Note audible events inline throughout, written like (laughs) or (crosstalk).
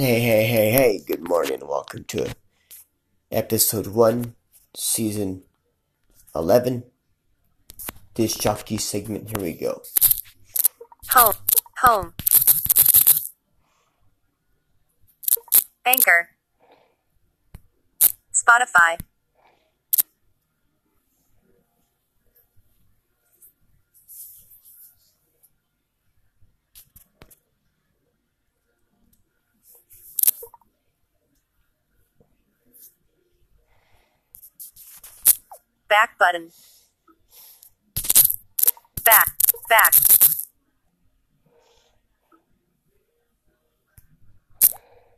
Hey, hey, hey, hey, good morning. Welcome to episode 1, season 11. This jockey segment, here we go. Home. Home. Anchor. Spotify. Back button. Back. Back.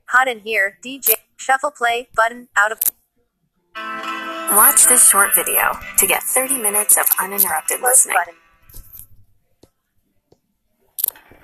Hot in here, DJ. Shuffle play button out of. Watch this short video to get 30 minutes of uninterrupted Close listening. button.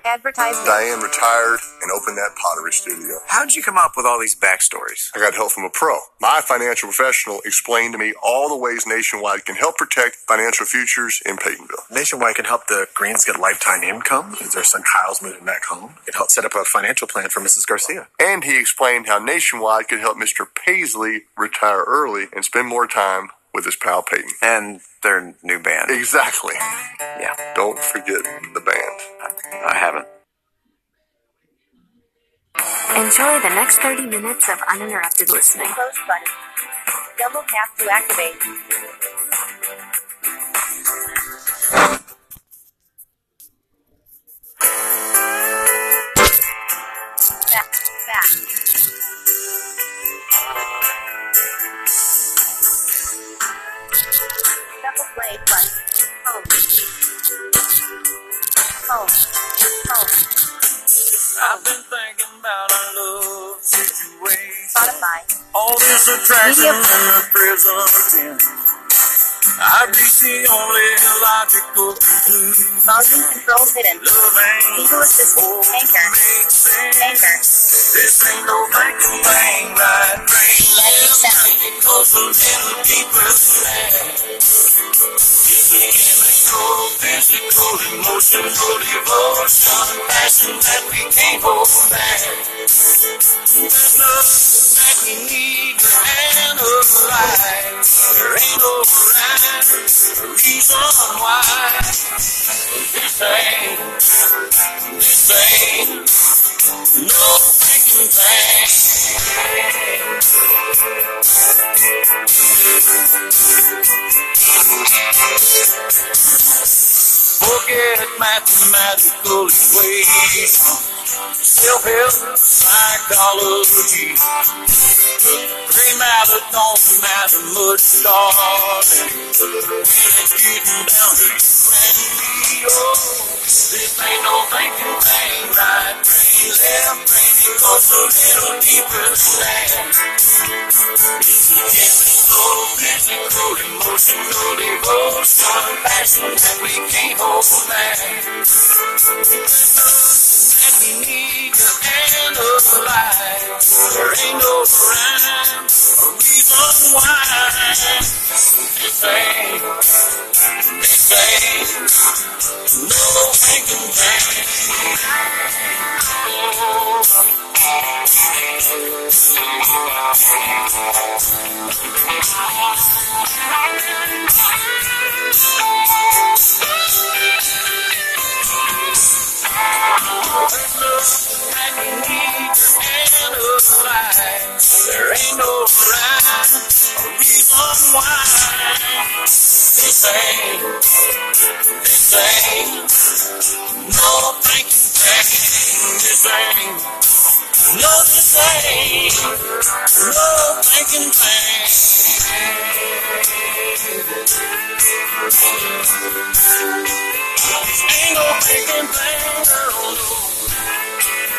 Advertisement. Diane retired and opened that pottery studio. How'd you come up with all these backstories? I got help from a pro. My financial professional explained to me all the ways Nationwide can help protect financial futures in Peytonville. Nationwide can help the Greens get lifetime income. Is their son Kyle's moving back home? It helped set up a financial plan for Mrs. Garcia. And he explained how Nationwide could help Mr. Paisley retire early and spend more time with his pal Peyton. And their new band. Exactly. Yeah, Don't forget the band. I haven't. Enjoy the next 30 minutes of uninterrupted listening. Close button. Double tap to activate. Back. Back. All this attraction Media. in the present tense. I reached the only logical conclusion. Volume control hidden. Love ain't supposed to Anchor. Anchor. This ain't no thinking thing, right? Brain Letting sound. It goes a little deeper than. It's a chemical, physical, emotional devotion, passion that we can't hold back. There's nothing we need to analyze. There ain't no rhyme, or reason why. This ain't, this ain't no thinking thing. Forget mathematical equations, self-help psychology. Gray matter don't matter much, darling. When it's getting down to you and me, oh, this ain't no thinking thing, right brain, left brain, it goes a little deeper than that. It's a chemical, physical, emotional devotion, passion that we can't hold back. That we need to analyze. There ain't no rhyme or reason why. This ain't, this ain't no thinking There ain't no rhyme or reason why. This ain't, this ain't no thinking thing. This ain't, no, this ain't no thinking thing. Ain't no thinking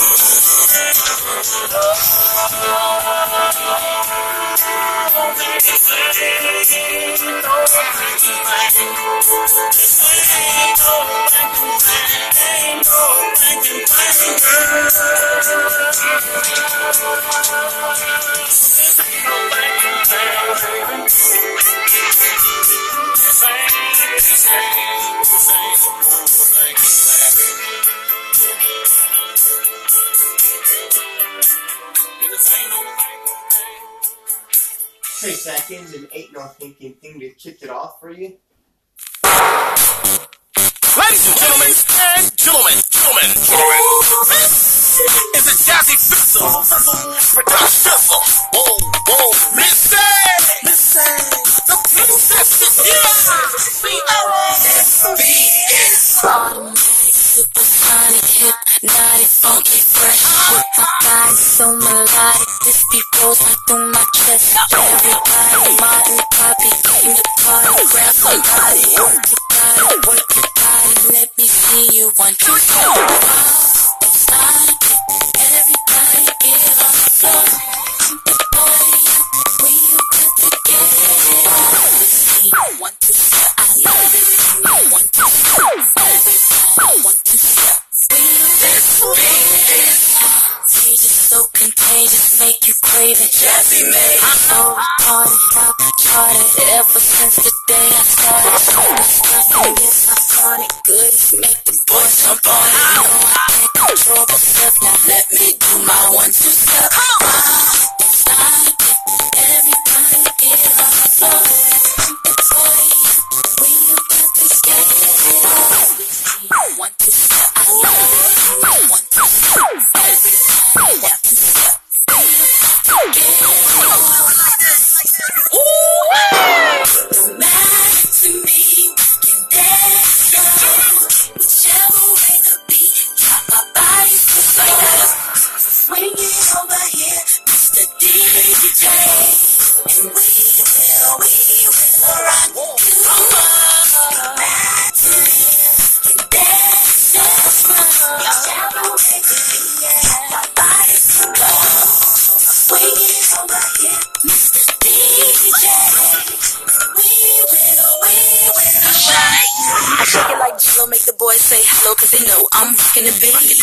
girl, no. Three seconds and ain't no thinking thing to kick it off for you. Ladies and gentlemen, and gentlemen, gentlemen, gentlemen, this is a Jazzy Fizzle production. Whoa, whoa, Missy, Missy, the princess is here. Ciara, Automatic, supersonic, hypnotic, funky, fresh. My body so melodic, this beat rolls right through my chest. Everybody, Martin, Poppy, came to party, grab somebody, work your body, work your body, let me see you one, two, three. Slide, everybody get on the floor. Contagious, make you crave it. Jazzy made. So party, rock, charted. Ever since the day I started. So disgusting, yes, I caught it. Good, make the boys jump on it. No, I can't control myself. Now let me do my one, two step. Come on. Slide, everybody get on the floor. Boy, we got to get it on. One, two step, I love it. One, two step, every time. One, two we rocking the baby.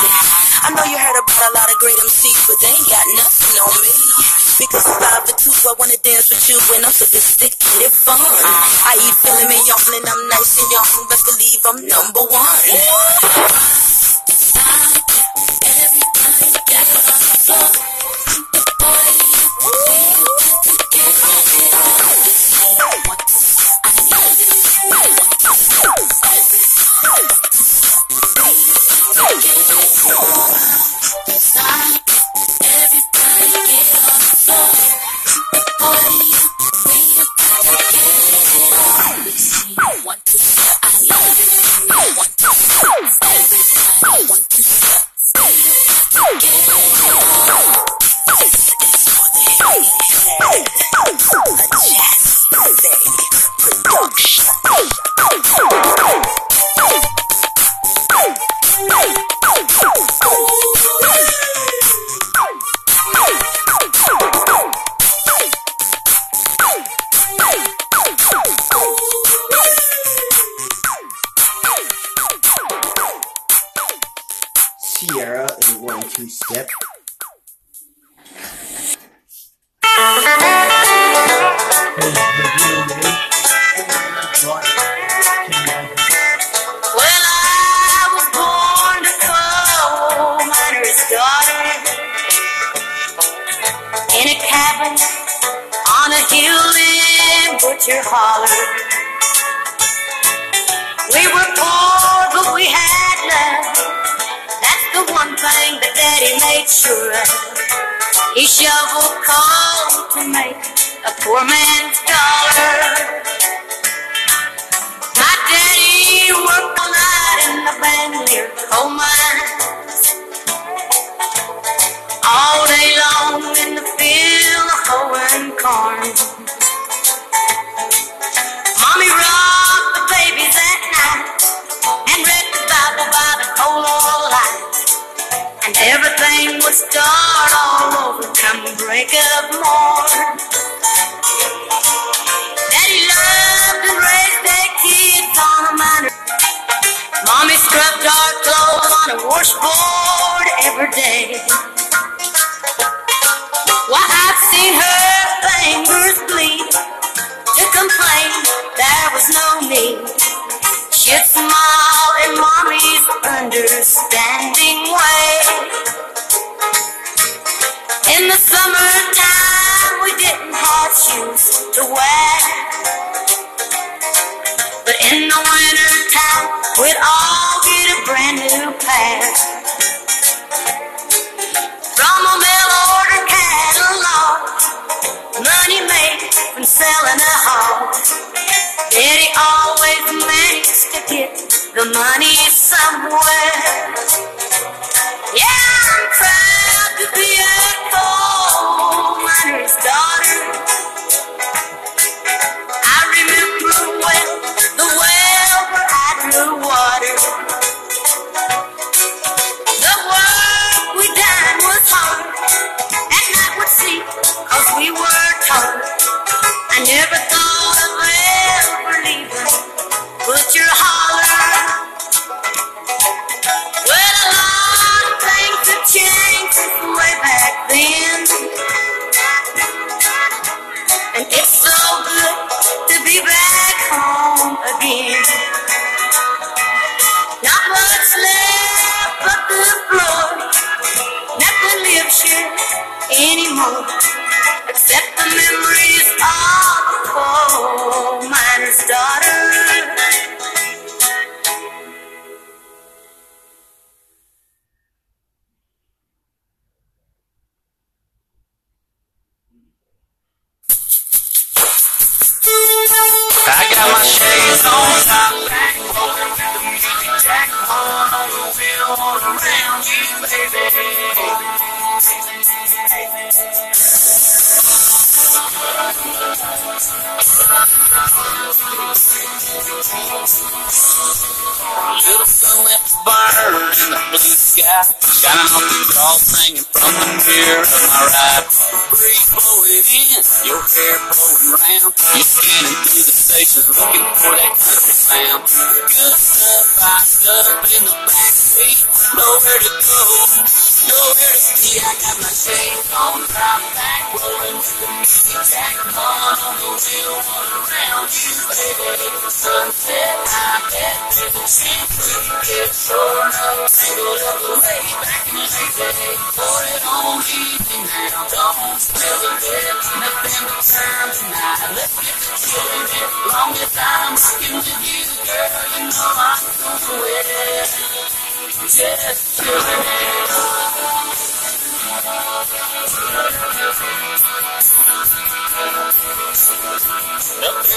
I know you heard about a lot of great MCs, but they ain't got nothing on me. Because five for two, I wanna dance with you when I'm sophisticated fun. I eat filling me young and I'm nice and young, best believe I'm number one. On a hill in Butcher Holler. We were poor, but we had love. That's the one thing that Daddy made sure of. He shoveled coal to make a poor man's dollar. My daddy worked all night in the Van Lear coal mines. All day long in the field hoeing corn. Mommy rocked the babies at night and read the Bible by the oil light. And everything would start all wake up more. Daddy loved to raise their kids on a minor. Mommy scrubbed our clothes on a washboard every day. Why, I've seen her fingers bleed to complain there was no need. She'd smile in mommy's understanding way. In the summertime, we didn't have shoes to wear. But in the wintertime, we'd all get a brand new pair. Selling a hog. Daddy always managed to get the money somewhere. Yeah, I never thought of ever leaving, Butcher Holler. Well, a lot of things have changed since way back then. And it's so good to be back home again. Not much left but the floor. Nothing lives here anymore. Except the memories of coal miner's daughter. I got my Left a burn in the blue sky, shining off the cross hanging from the mirror of my ride. Breeze blowing in, your hair blowing round. You're scanning through the stations looking for that country sound. Good stuff, boxed up in the back seat, nowhere to go, to be. I got my shades on, drop back, rolling with the music on the wheel, one around you, baby. Sunset, I bet there's a chance we can get short enough, tangled up way back in the day. Pour it on easy now, don't spill a bit, nothing but time tonight. Let's get to chilling it, long as I'm rocking with you, girl, you know I'm win. It. Nothing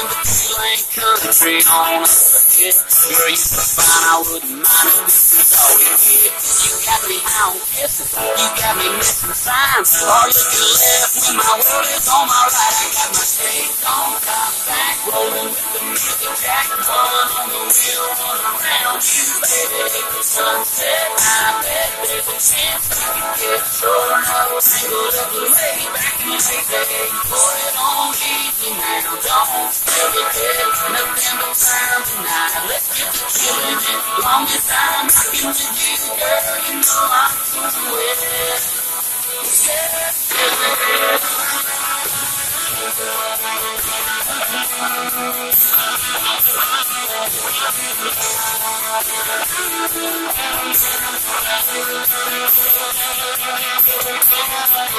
but two-lane country on ahead. Girl, you so fine, I wouldn't mind if this is all we get. You got me out kissing, you got me missing signs. Are looking left when my world is on my right. I got my shades on, top back, rolling with the music jack. One on the wheel, one around you, baby. Sunset, I bet there's a chance we can get short enough, tangled up way back in the day. Pour it on easy now, don't spill it. Long as I'm rocking with you, girl, you know I'm gonna win.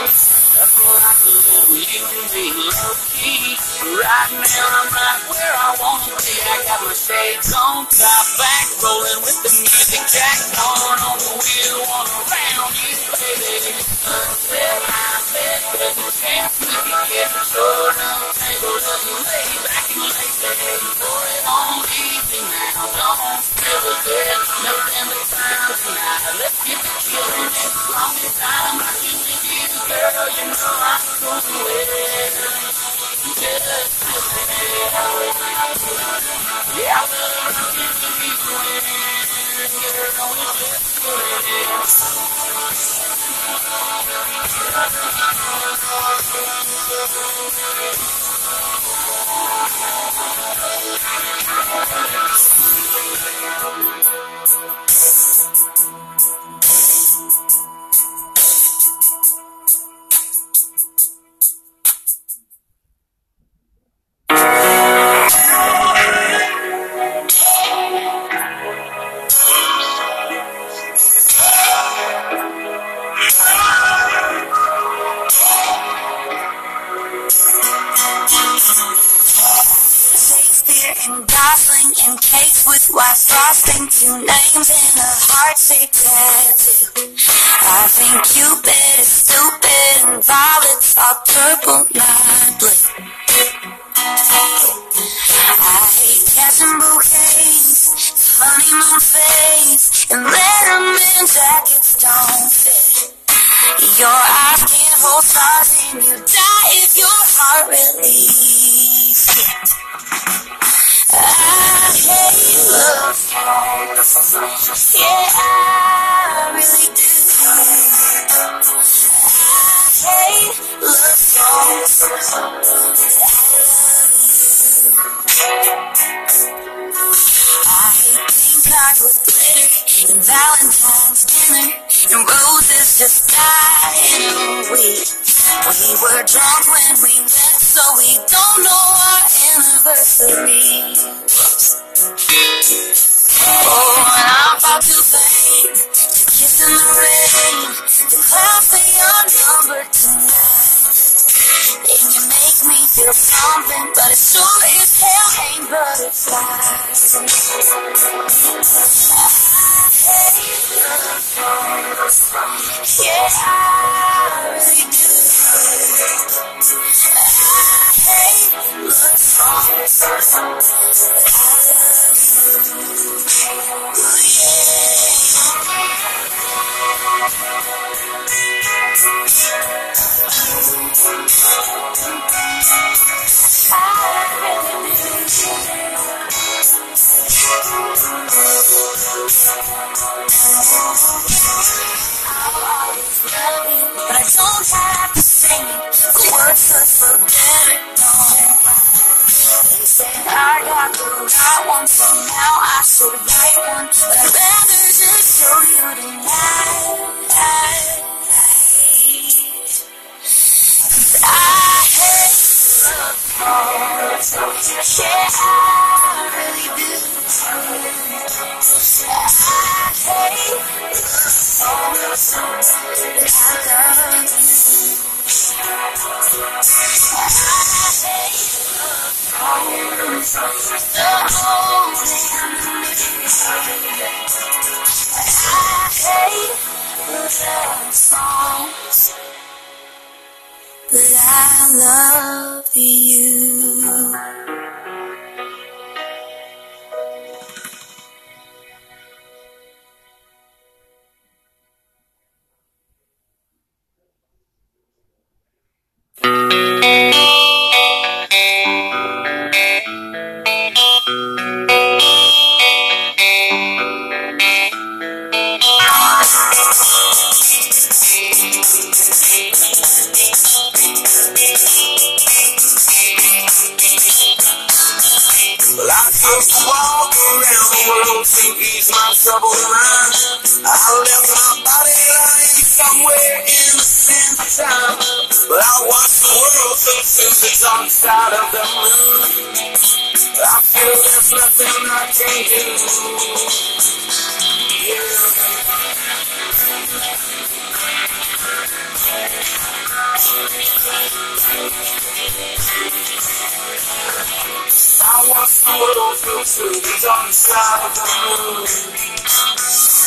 Yeah, chilling it. little you and me low key. Right now I'm right where I wanna be. I got my shades on, top back, rolling with the music jack on on the wheel, on around you, baby. Sunset, I bet there's a chance get I hate with glitter and Valentine's dinner and roses just died in a week. We were drunk when we met, so we don't know our anniversary. Oh, and I'm about to faint, to kiss in the rain. The clouds say I'm numbered tonight. And you make me feel something, but it sure as hell ain't butterflies. I hate songs. Yeah, I really do. I hate love. But I love you. But I don't have to sing the words, forget it. They said I got the They I got the so now I should write one. I'd rather just show you I hate love songs. Yeah, I. I hate love I love songs, but I love you. I the world go to the dark side of the moon.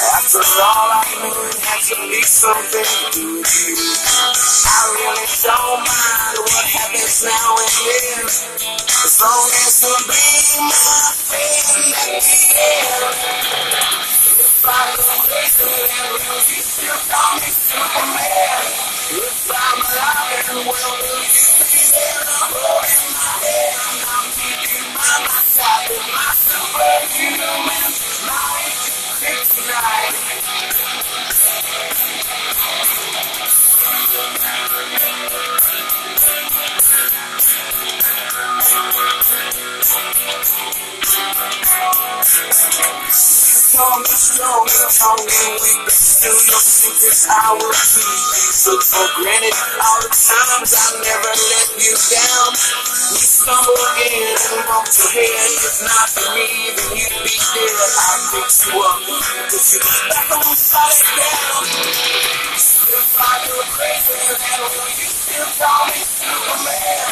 After all, I knew it had to be something to do with you. I really don't mind what happens now and then. As long as you'll be my friend at the end. If I go crazy will you still call me Superman? If I'm alive and well, will you be there to hold in my hand? I'm keeping by my side with my superhuman mind. Your secrets I will keep. Took for granted all the times I never let you down. We stumble again, bump your head. It's not for me, then you'd be there. I fix you up, put you back on solid ground. If I do crazy, then will you still call me Superman?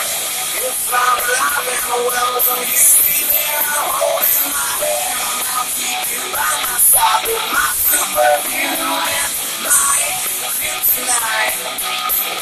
If I'm alive and well, will you be there holding my hand? I'll keep you by my side with my superhuman mind tonight.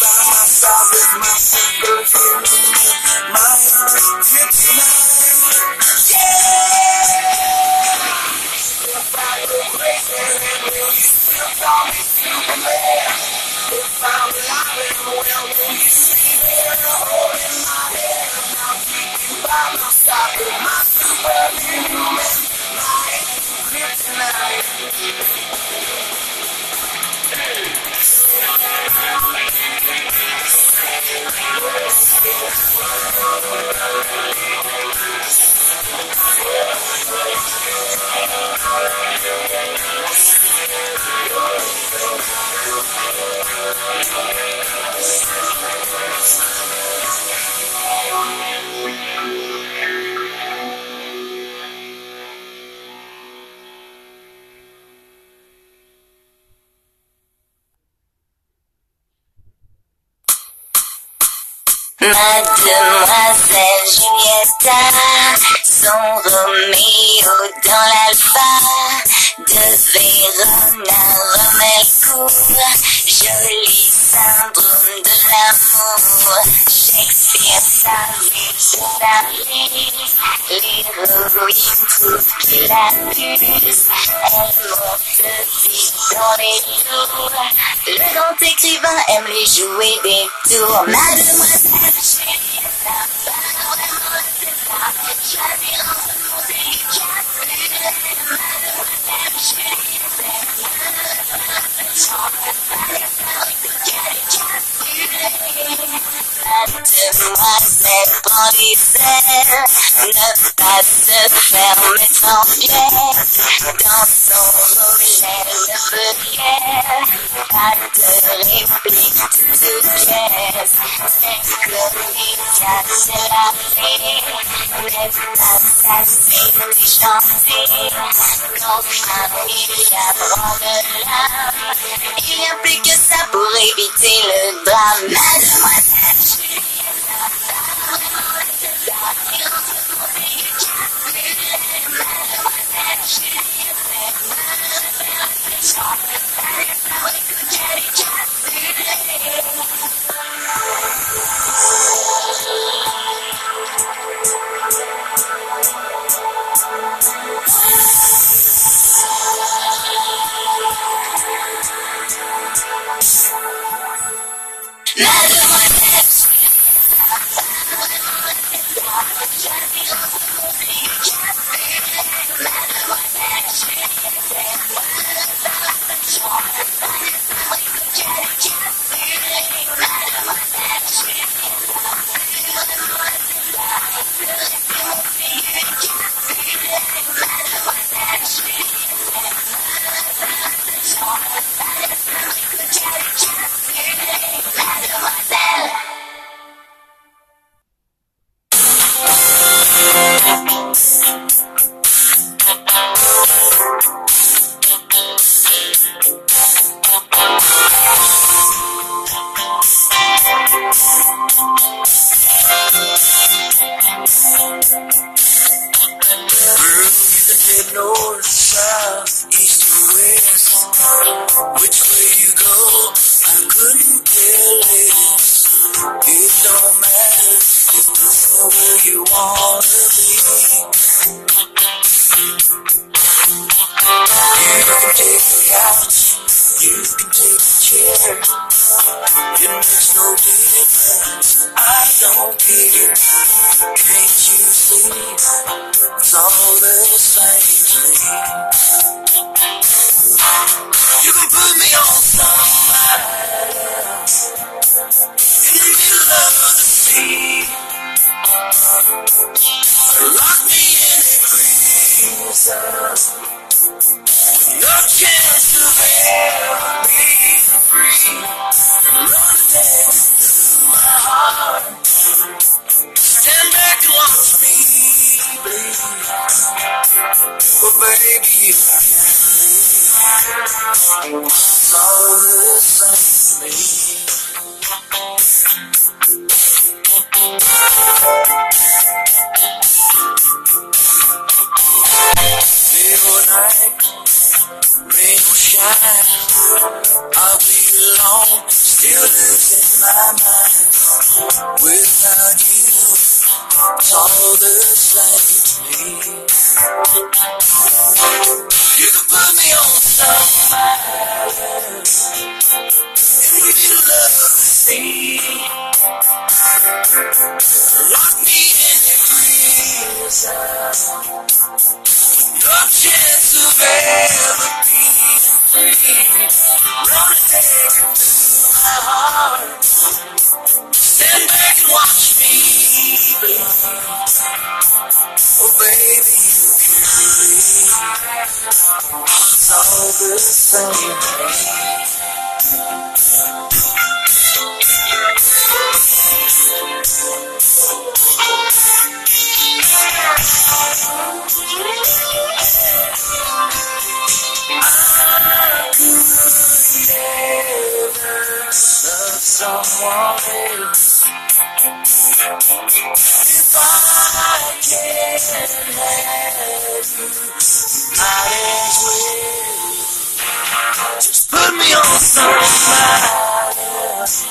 by my side with my. Yeah! If I go crazy, will you still call me Superman? If I'm where will you there? Holding my hand, I'll keep you by my side with my superhuman. Son Roméo dans l'alpha, de Vérona Romelcourt, joli syndrome de l'amour, Shakespeare tout parler, l'héroïne trouve qu'il abuse, elle monte vite dans les tours, le grand écrivain aime les jouer des tours, Mademoiselle Julietta, pas vraiment c'est ça, j'admire de moi, ne pas se faire m'étrangler, dans son volet pas de réplique de pièce, c'est que la vie, n'est pas facile de chanter, un de larmes, il n'y a plus que ça pour éviter le drame. All the same to me. You can put me on somebody else in the middle of the sea. Lock me in a prison no chance of ever being free. Run dance through my heart. Stand back and watch me But baby, you can't leave. It's all the same to me. night, rain or shine, I'll be alone, still losing my mind. Without you, all the same to me. You can put me on some island in the middle of the sea. Lock me in a prison. No chance of ever being free. Run a dagger through my heart. Stand back and watch me bleed. Oh, baby, you all the same. Never love someone else. If I can't have you, might as well just put me on somebody else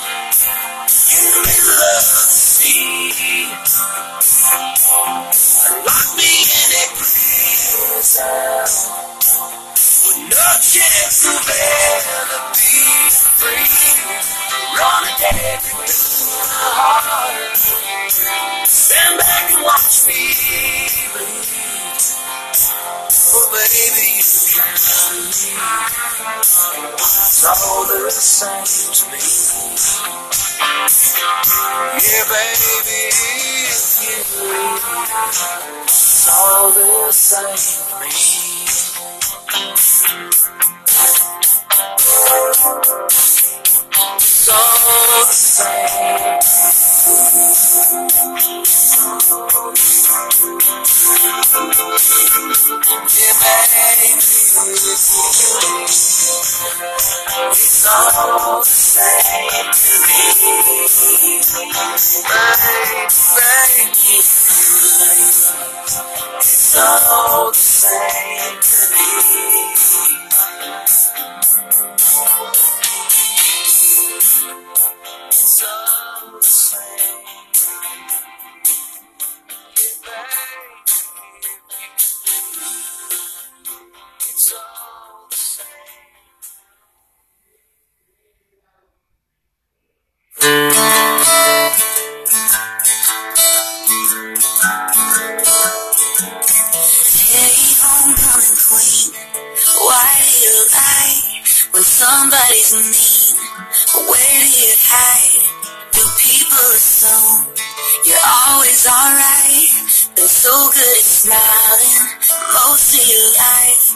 in the middle of the. Lock me in a prison no chance of ever being free. Run a through heart. Stand back and watch me bleed. Oh, baby, you can it's all the to me. Yeah, baby, it's all the same to me. Thank you. It's all the same. It's all the same to me. Baby, it's all the same to me. Somebody's mean? Where do you hide? Do people assume you're always alright? Been so good at smiling most of your life.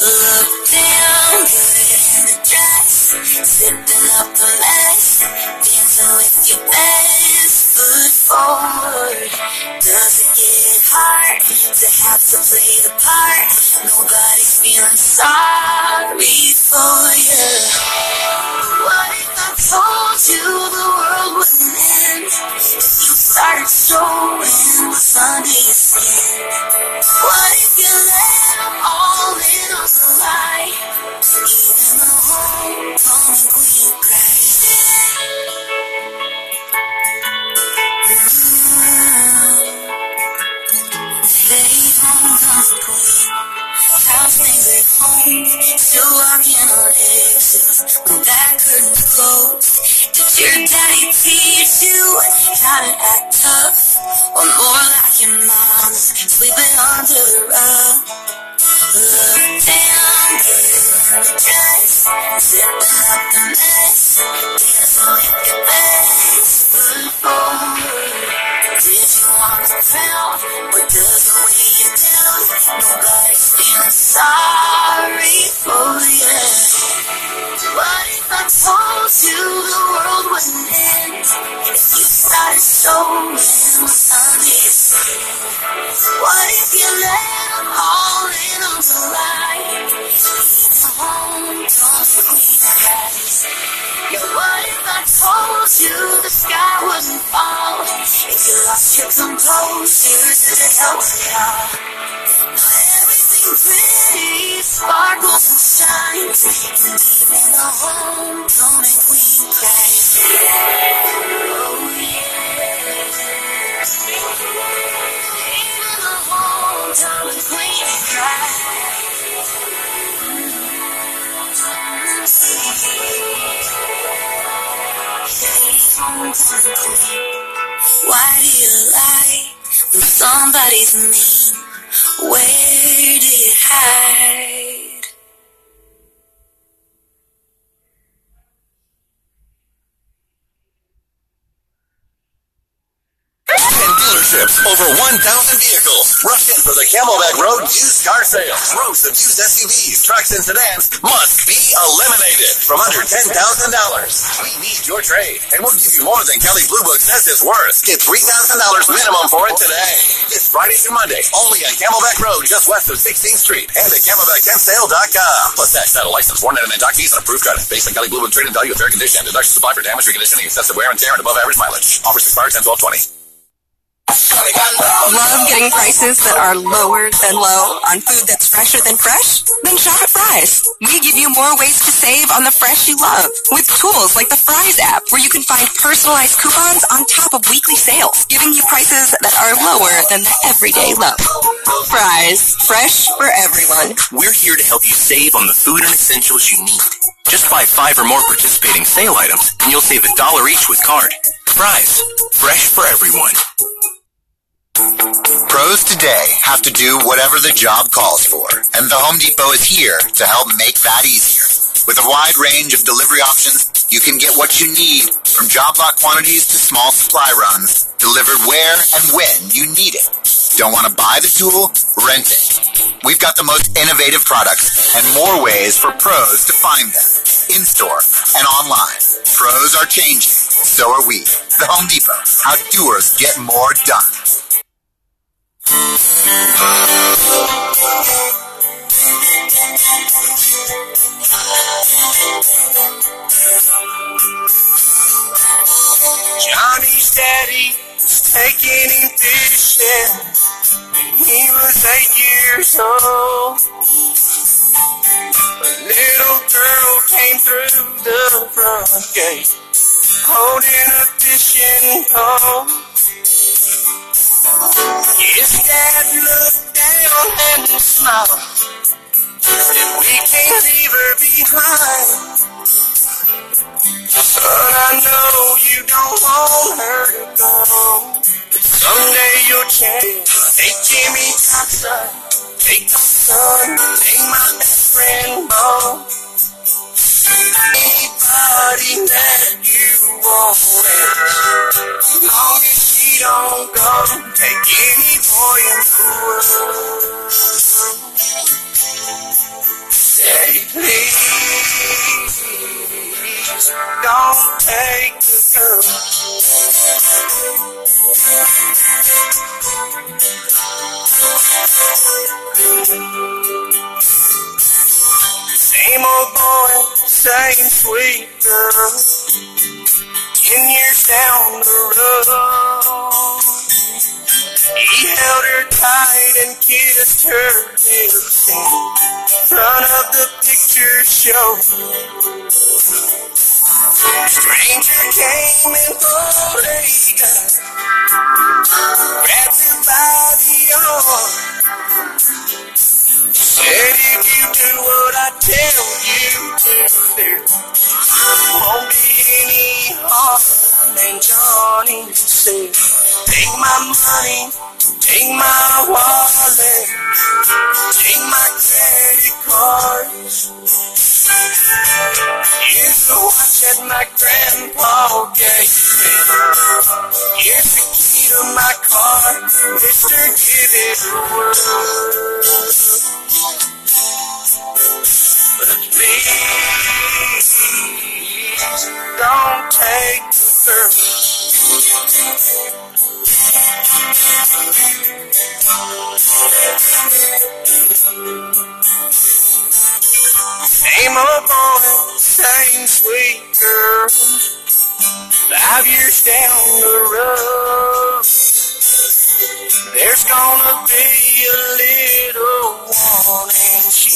Look damn good in the dress, sipping up the mess, dancing with your best foot forward. Does it get hard to have to play the part? Nobody's feeling sorry for you. What if I told you the world wouldn't end if you started showing what's under your skin? What if you let them all in on the lie? Even the homecoming queen How's things at home? Still walking on eggshells when that curtain's closed. Did your daddy teach you how to act tough? Or more like your mama's sleeping under the rug? Look down, good in the dress, zipping up the mess, dancing with your best foot forward. Did you want the crown? Or does it weigh Nobody's feeling sorry for you. What if I told you the world wouldn't end if you started showing what's under your skin? What if you let them all in on the lie? The homecoming queen cries. Yeah, what if I told you the sky wouldn't fall if you lost your composure to the it all? Now everything pretty, sparkles and shines. Even the homecoming queen prize. Oh yeah. Leaving the homecoming queen prize. Why do you lie when somebody's mean? Where do you hide? And dealerships, over 1,000 vehicles. Rush in for the Camelback Road used car sale. Rows of used SUVs, trucks, and sedans must be eliminated from under $10,000. We need your trade, and we'll give you more than Kelley Blue Book says it's worth. Get $3,000 minimum for it today. This Friday through Monday, only on Camelback Road, just west of 16th Street, and at CamelbackTentSale.com. Plus tax, title, license, 499 doc fees, and approved credit. Based on Kelley Blue Book trade and value of fair condition. Deductions apply for damage, reconditioning, excessive wear and tear, and above average mileage. Offers expire 10 12 20. Love getting prices that are lower than low on food that's fresher than fresh? Then shop at Fry's. We give you more ways to save on the fresh you love with tools like the Fry's app where you can find personalized coupons on top of weekly sales, giving you prices that are lower than the everyday low. Fry's, fresh for everyone. We're here to help you save on the food and essentials you need. Just buy five or more participating sale items and you'll save a dollar each with card. Fry's, fresh for everyone. Pros today have to do whatever the job calls for, and the Home Depot is here to help make that easier. With a wide range of delivery options, you can get what you need from job lot quantities to small supply runs, delivered where and when you need it. Don't want to buy the tool? Rent it. We've got the most innovative products and more ways for pros to find them. In-store and online. Pros are changing. So are we. The Home Depot. How doers get more done. Johnny's daddy was taking him fishing when he was eight years old. A little girl came through the front gate holding a fishing pole. His dad looked down and smiled. Said, we can't leave her behind. But I know you don't want her to go. But someday you'll change. Take Jimmy Thompson. Take my son. Take my best friend, Bo. Anybody that you want it. Long as she don't go. Take any boy in the world. Say please. Don't take the girl. Same sweet girl. Ten years down the road. He held her tight and kissed her lips in front of the picture show. Stranger came and pulled a gun, grabbed her by the arm. Said if you do what I tell you to, there won't be any harm. And Johnny said, take my money, take my wallet, take my credit cards. Here's the watch that my grandpa gave me. Here's the key to my car, Mister, give it a whirl. But please, don't take the girl. Same old boy, same sweet girl. Five years down the road. There's gonna be a little warning. She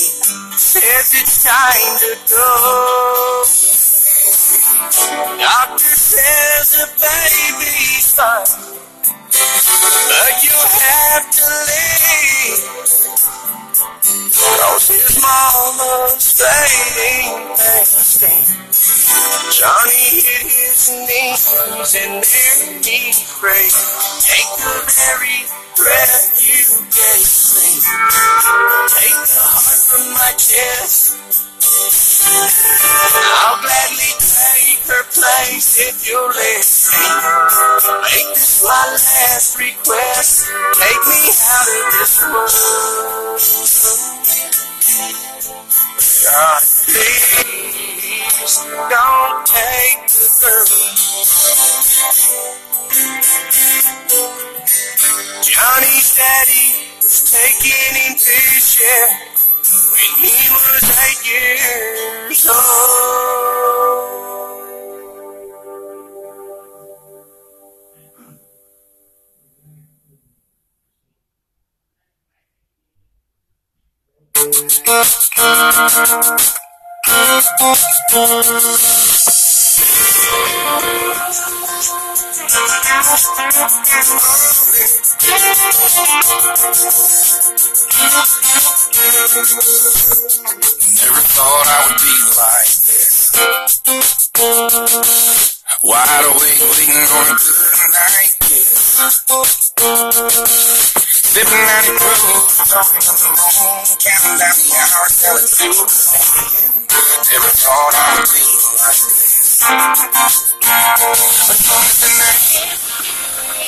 says it's time to go. Doctor says the baby's fine, but you have to leave. Cause his mama's fading fast Johnny hit his knees and there he prayed. Take the very breath you gave me. Take the heart from my chest. I'll gladly take her place if you'll let me. Make this my last request. Take me out of this world. God, please don't take the girl. Johnny's daddy was taking him fishing when he was eight years old. Never thought I would be like this. Wide awake, waiting on a good night kiss. Sipping on it proof, talking on the moon, counting down the hours till it's two a.m. Never thought I be like this. But long as the night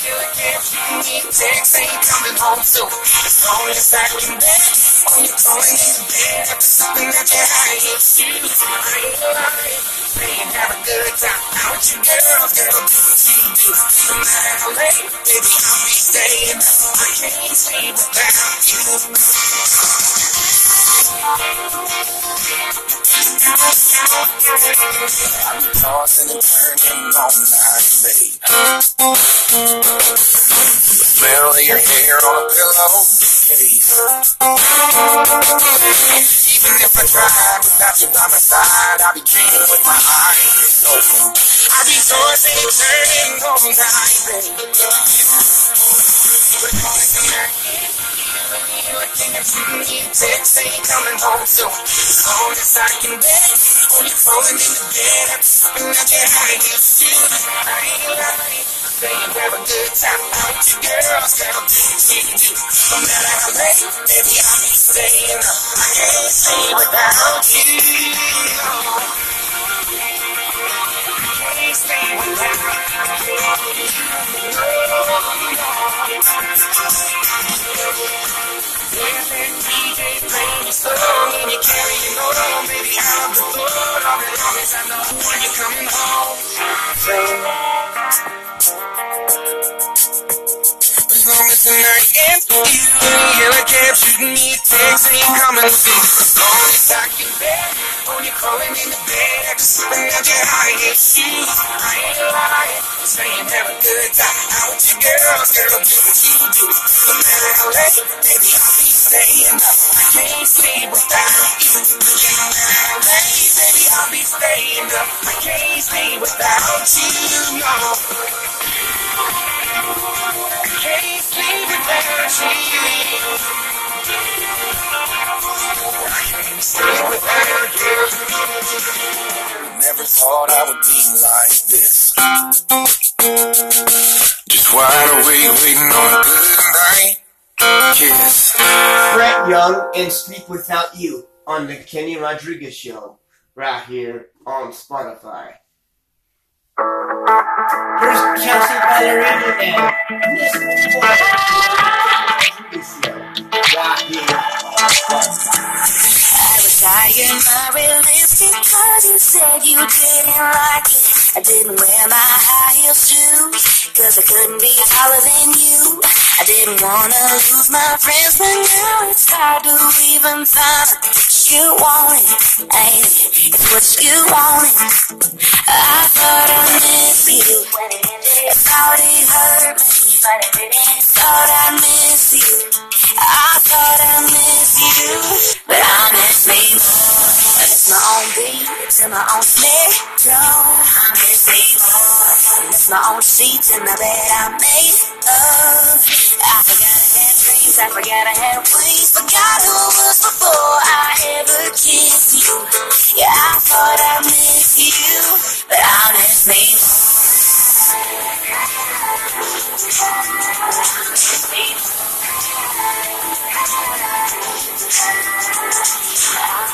Text ain't coming home soon. As long as I can bet, when you're calling in the bed, after something that you hide shoes. I ain't lying. Saying have a good time. Out with your girls, girl, do what you do. No matter how late, baby, I'll be staying up. I can't stay without you. I'm tossing and turning all night, babe. The smell of your hair on a pillowcase. Even if I tried without you by my side, I'd be dreaming with my eyes open. I'd be tossing and turning all night, babe. But calling tonight. Text ain't coming home soon. As I can bet, when you're falling in the bed, I'm can hide your shoes. I ain't lying. Saying have a good time out your girls, girl, do what you do. No matter how late, baby, I'll be staying. I can't stay without you. I can't stay without DJ playing your song. And you carry your note on, baby, of the you're coming home. As long as the night you ain't here a cab shooting me a text, ain't coming soon. As long as I can bear, when you're crawling in the bed, that you hide your shoes. I ain't lying, saying have a good time out with your girls, girl, do what you do. No matter how late, baby, I'll be staying up. I can't sleep without you. Yeah, no matter late, baby, I'll be staying up. I can't stay without you, no. Never thought I would be like this. Just wide awake, waiting on a good night kiss. Brett Young and Sleep Without You on the Kenny Rodriguez Show, right here on Spotify. Here's Kelsea Ballerini and Miss Spotify. I was tying my wrist because you said you didn't like it. I didn't wear my high heels shoes cause I couldn't be taller than you. I didn't wanna lose my friends, but now it's hard to even find what you wanted. Hey, it's what you wanted. I thought I missed you. when I thought it hurt me. Thought I missed you. I thought I missed you, but I miss me more. It's my own beat to my own snare drum. I miss me more. It's my own sheets in the bed I made of. I forgot I had dreams. I forgot I had wings. Forgot who was before I ever kissed you. Yeah, I thought I missed you, but I miss me I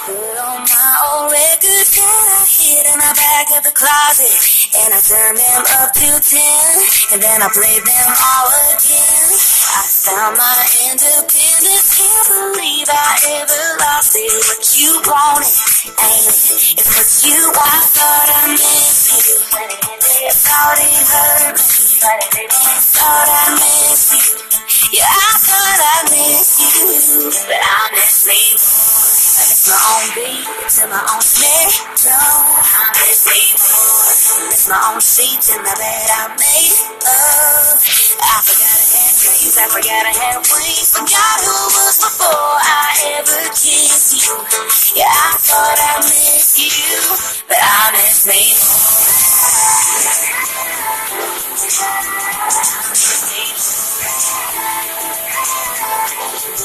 put on my old record that I hid in the back of the closet. And I turned them up to ten. And then I played them all again. I found my independence. Can't believe I ever lost it. What you wanted, ain't it? It's what you. I thought I missed you. Thought it hurt me. Thought I missed you. Yeah, I thought I missed you. But I miss me more. I miss my own beat to my own snare drum. I miss me more. Miss my own sheets in the bed I made of. I forgot I had dreams. I forgot I had wings. Forgot who was before I ever kissed you. Yeah, I thought I missed you, but I miss me I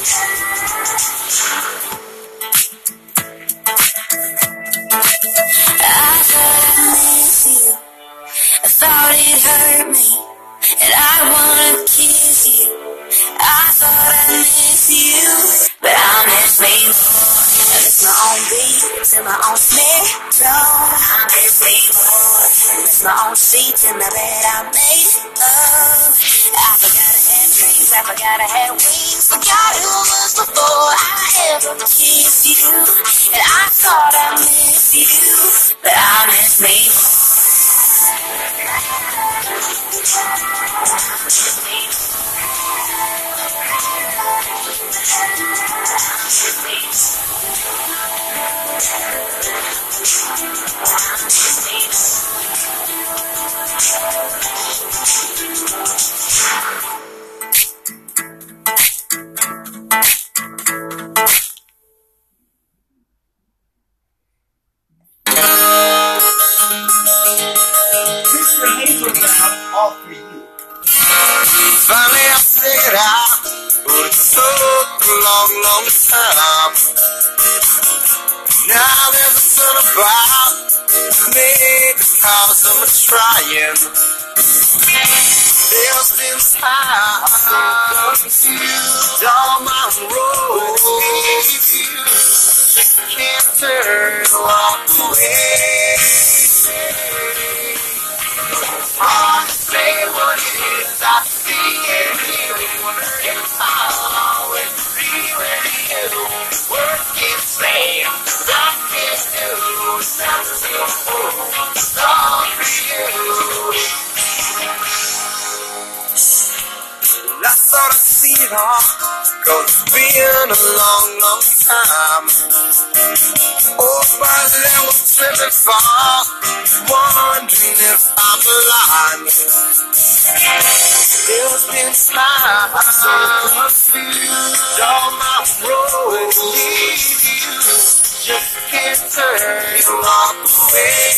I thought it hurt me. And I wanna kiss you. I thought I missed you. But I miss me more. I miss my own beat to my own snare drum. I miss me more. I miss my own sheets in the bed I made of. I forgot I had dreams. I forgot I had wings. Forgot who was before I ever kissed you. And I thought I missed you. But I miss me This all for you. Finally, I figured out what it took a long, long time. Now there's a son about me because I'm trying. There's been times on my road. Just can't turn walk away. Hard to say what it is I see in you. If I'll always be with you. Words can say, I can do. Sounds so full. All. I thought I'd see it all. Cause it's been a long, long time. Oh, by we'll slip and fall. Wondering if I'm alive. There's been smiles on my road. Just can't turn and walk away.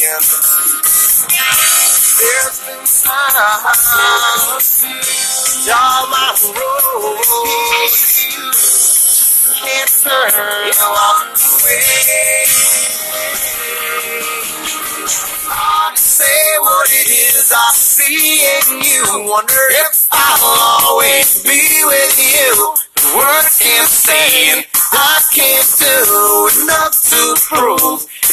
trying. There's been times, down my road, can't turn you walk away. To say what it is I see in you. Wonder if I'll always be with you. Words can't say I can't do enough to prove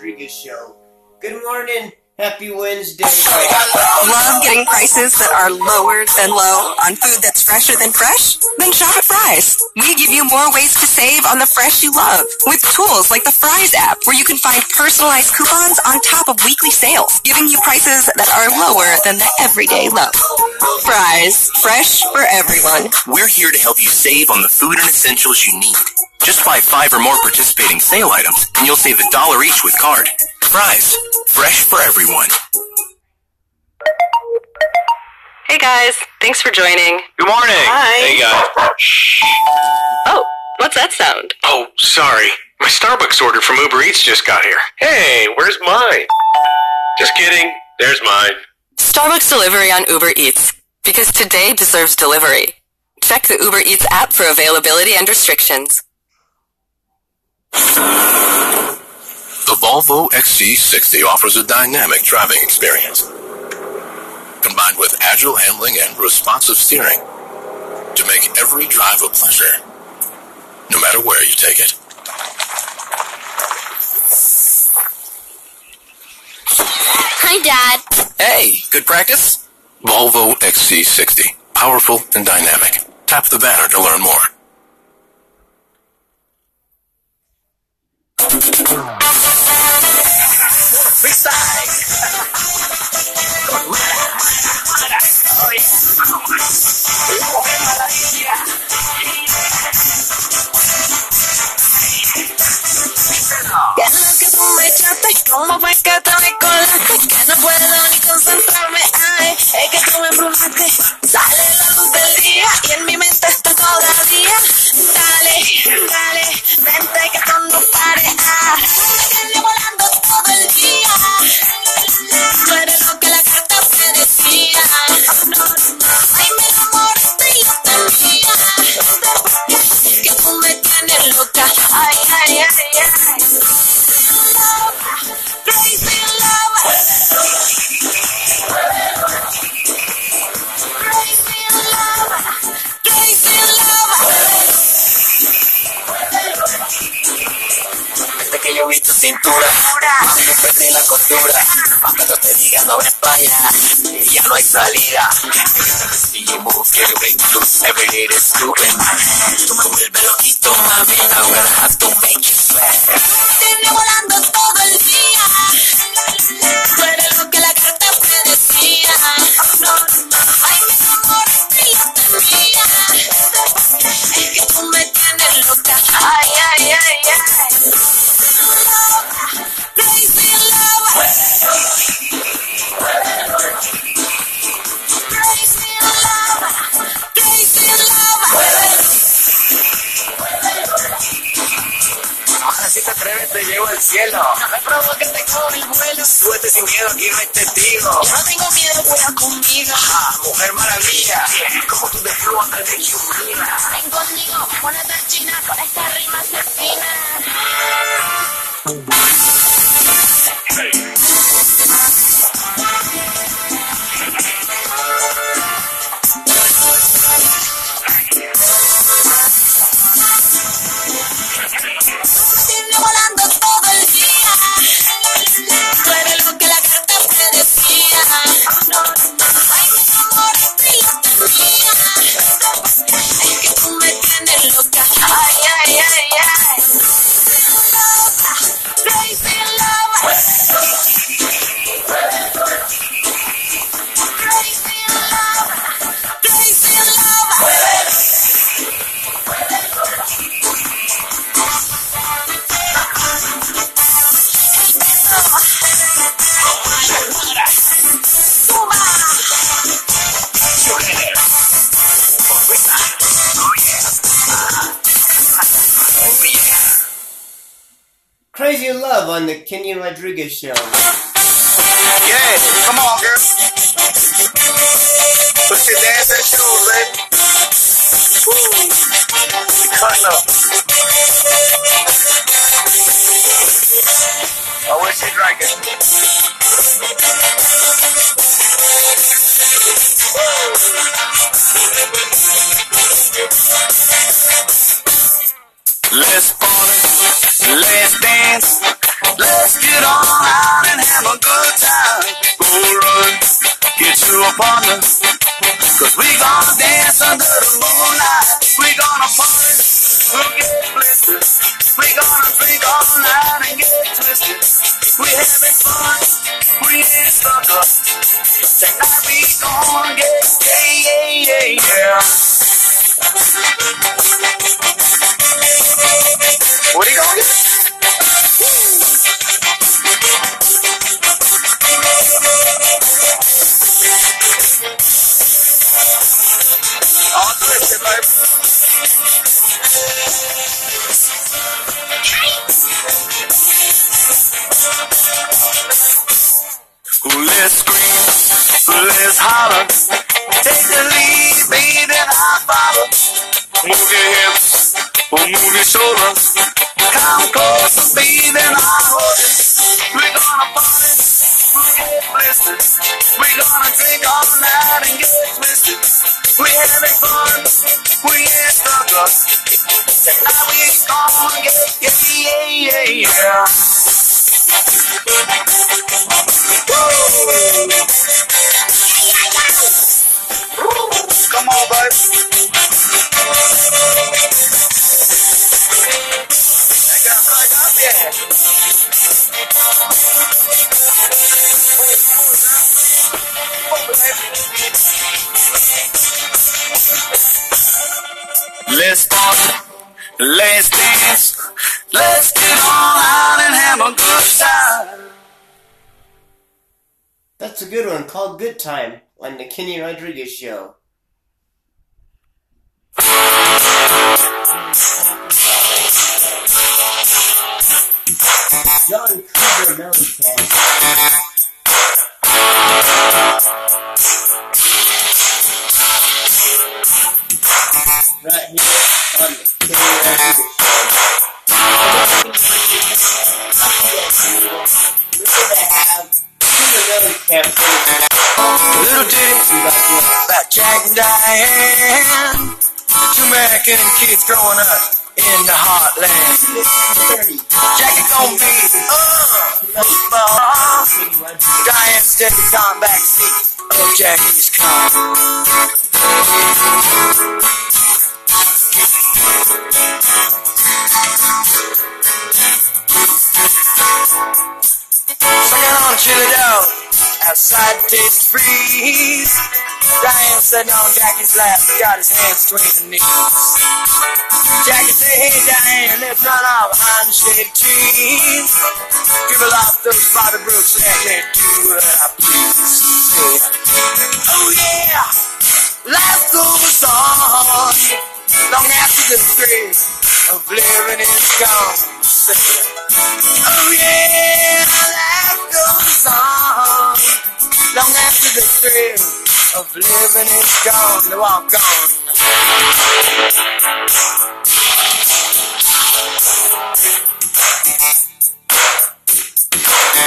Rodriguez Show. Good morning. Happy Wednesday. (laughs) Love getting prices that are lower than low on food that's fresher than fresh? Then shop at Fry's. We give you more ways to save on the fresh you love with tools like the Fry's app where you can find personalized coupons on top of weekly sales, giving you prices that are lower than the everyday low. Fry's, fresh for everyone. We're here to help you save on the food and essentials you need. Just buy five or more participating sale items and you'll save a dollar each with card. Fry's, fresh for everyone. Hey guys, thanks for joining. Good morning. Hi. Hey guys. Shh. Oh, what's that sound? Oh, sorry. My Starbucks order from Uber Eats just got here. Hey, where's mine? Just kidding. There's mine. Starbucks delivery on Uber Eats. Because today deserves delivery. Check the Uber Eats app for availability and restrictions. The Volvo XC60 offers a dynamic driving experience, combined with agile handling and responsive steering, to make every drive a pleasure, no matter where you take it. Hi, Dad. Hey, good practice? Volvo XC60, powerful and dynamic. Tap the banner to learn more. ¿Qué es lo que tú me echaste? ¿Cómo fue que te me? Que no puedo ni concentrarme. Ay, es que tú me embrujaste. Sale la luz del día y en mi mente diga no abres para allá, y ya no hay salida. Y you move, get away, lose, every day is tú Tú me vuelves loquito, mami, now Kenyon Rodriguez Rodriguez show. John Cougar Mellencamp. Right here on the Rodriguez show. We're gonna have Cougar Mellencamp Little ditty about Jack and Diane. Two American kids growing up in the heartland. Jack is gonna be uh, boss. Diane's taking time back seat of Jackie's car. Sucking on chili dog outside the Tastee Freez. Diane sitting on Jackie's lap, got his hands between her knees. Jackie say, hey Diane, let's run out behind the shady trees. Dribble off those Bobby Brooks, and let me do what I please. Say, oh yeah, life goes on long after the thrill of living is gone. Oh yeah, life goes on long after the thrill of living is gone. Walk on.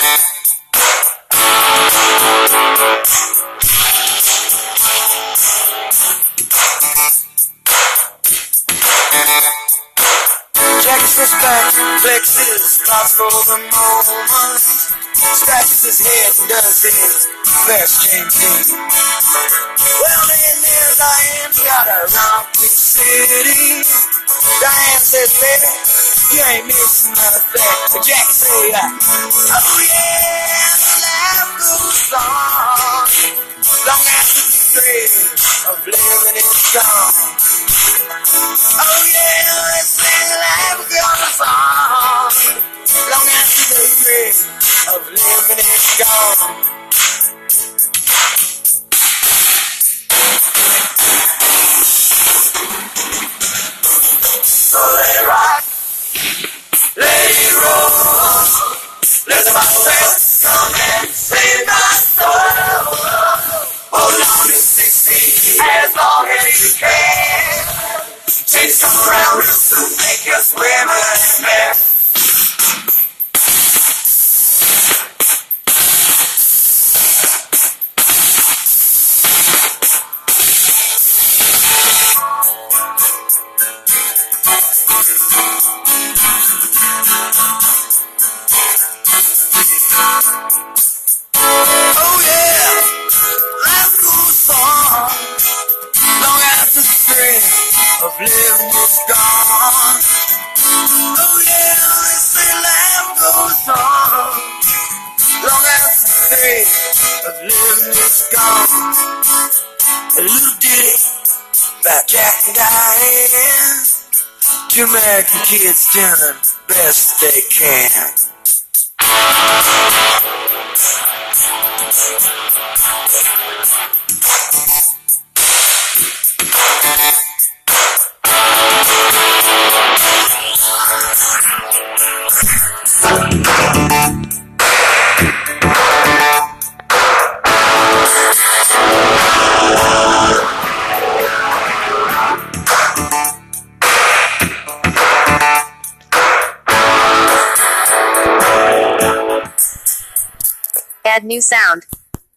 Jack's flexes spots for the moment. Scratches his head and does his best James Dean. Well, then there's Diane, got a rocking city. Diane says, baby, you ain't missing nothing. But Jack say, oh yeah, life goes on. Long after the thrill of living is gone. Oh yeah, let's sing life goes on. Kids doing Add new sound.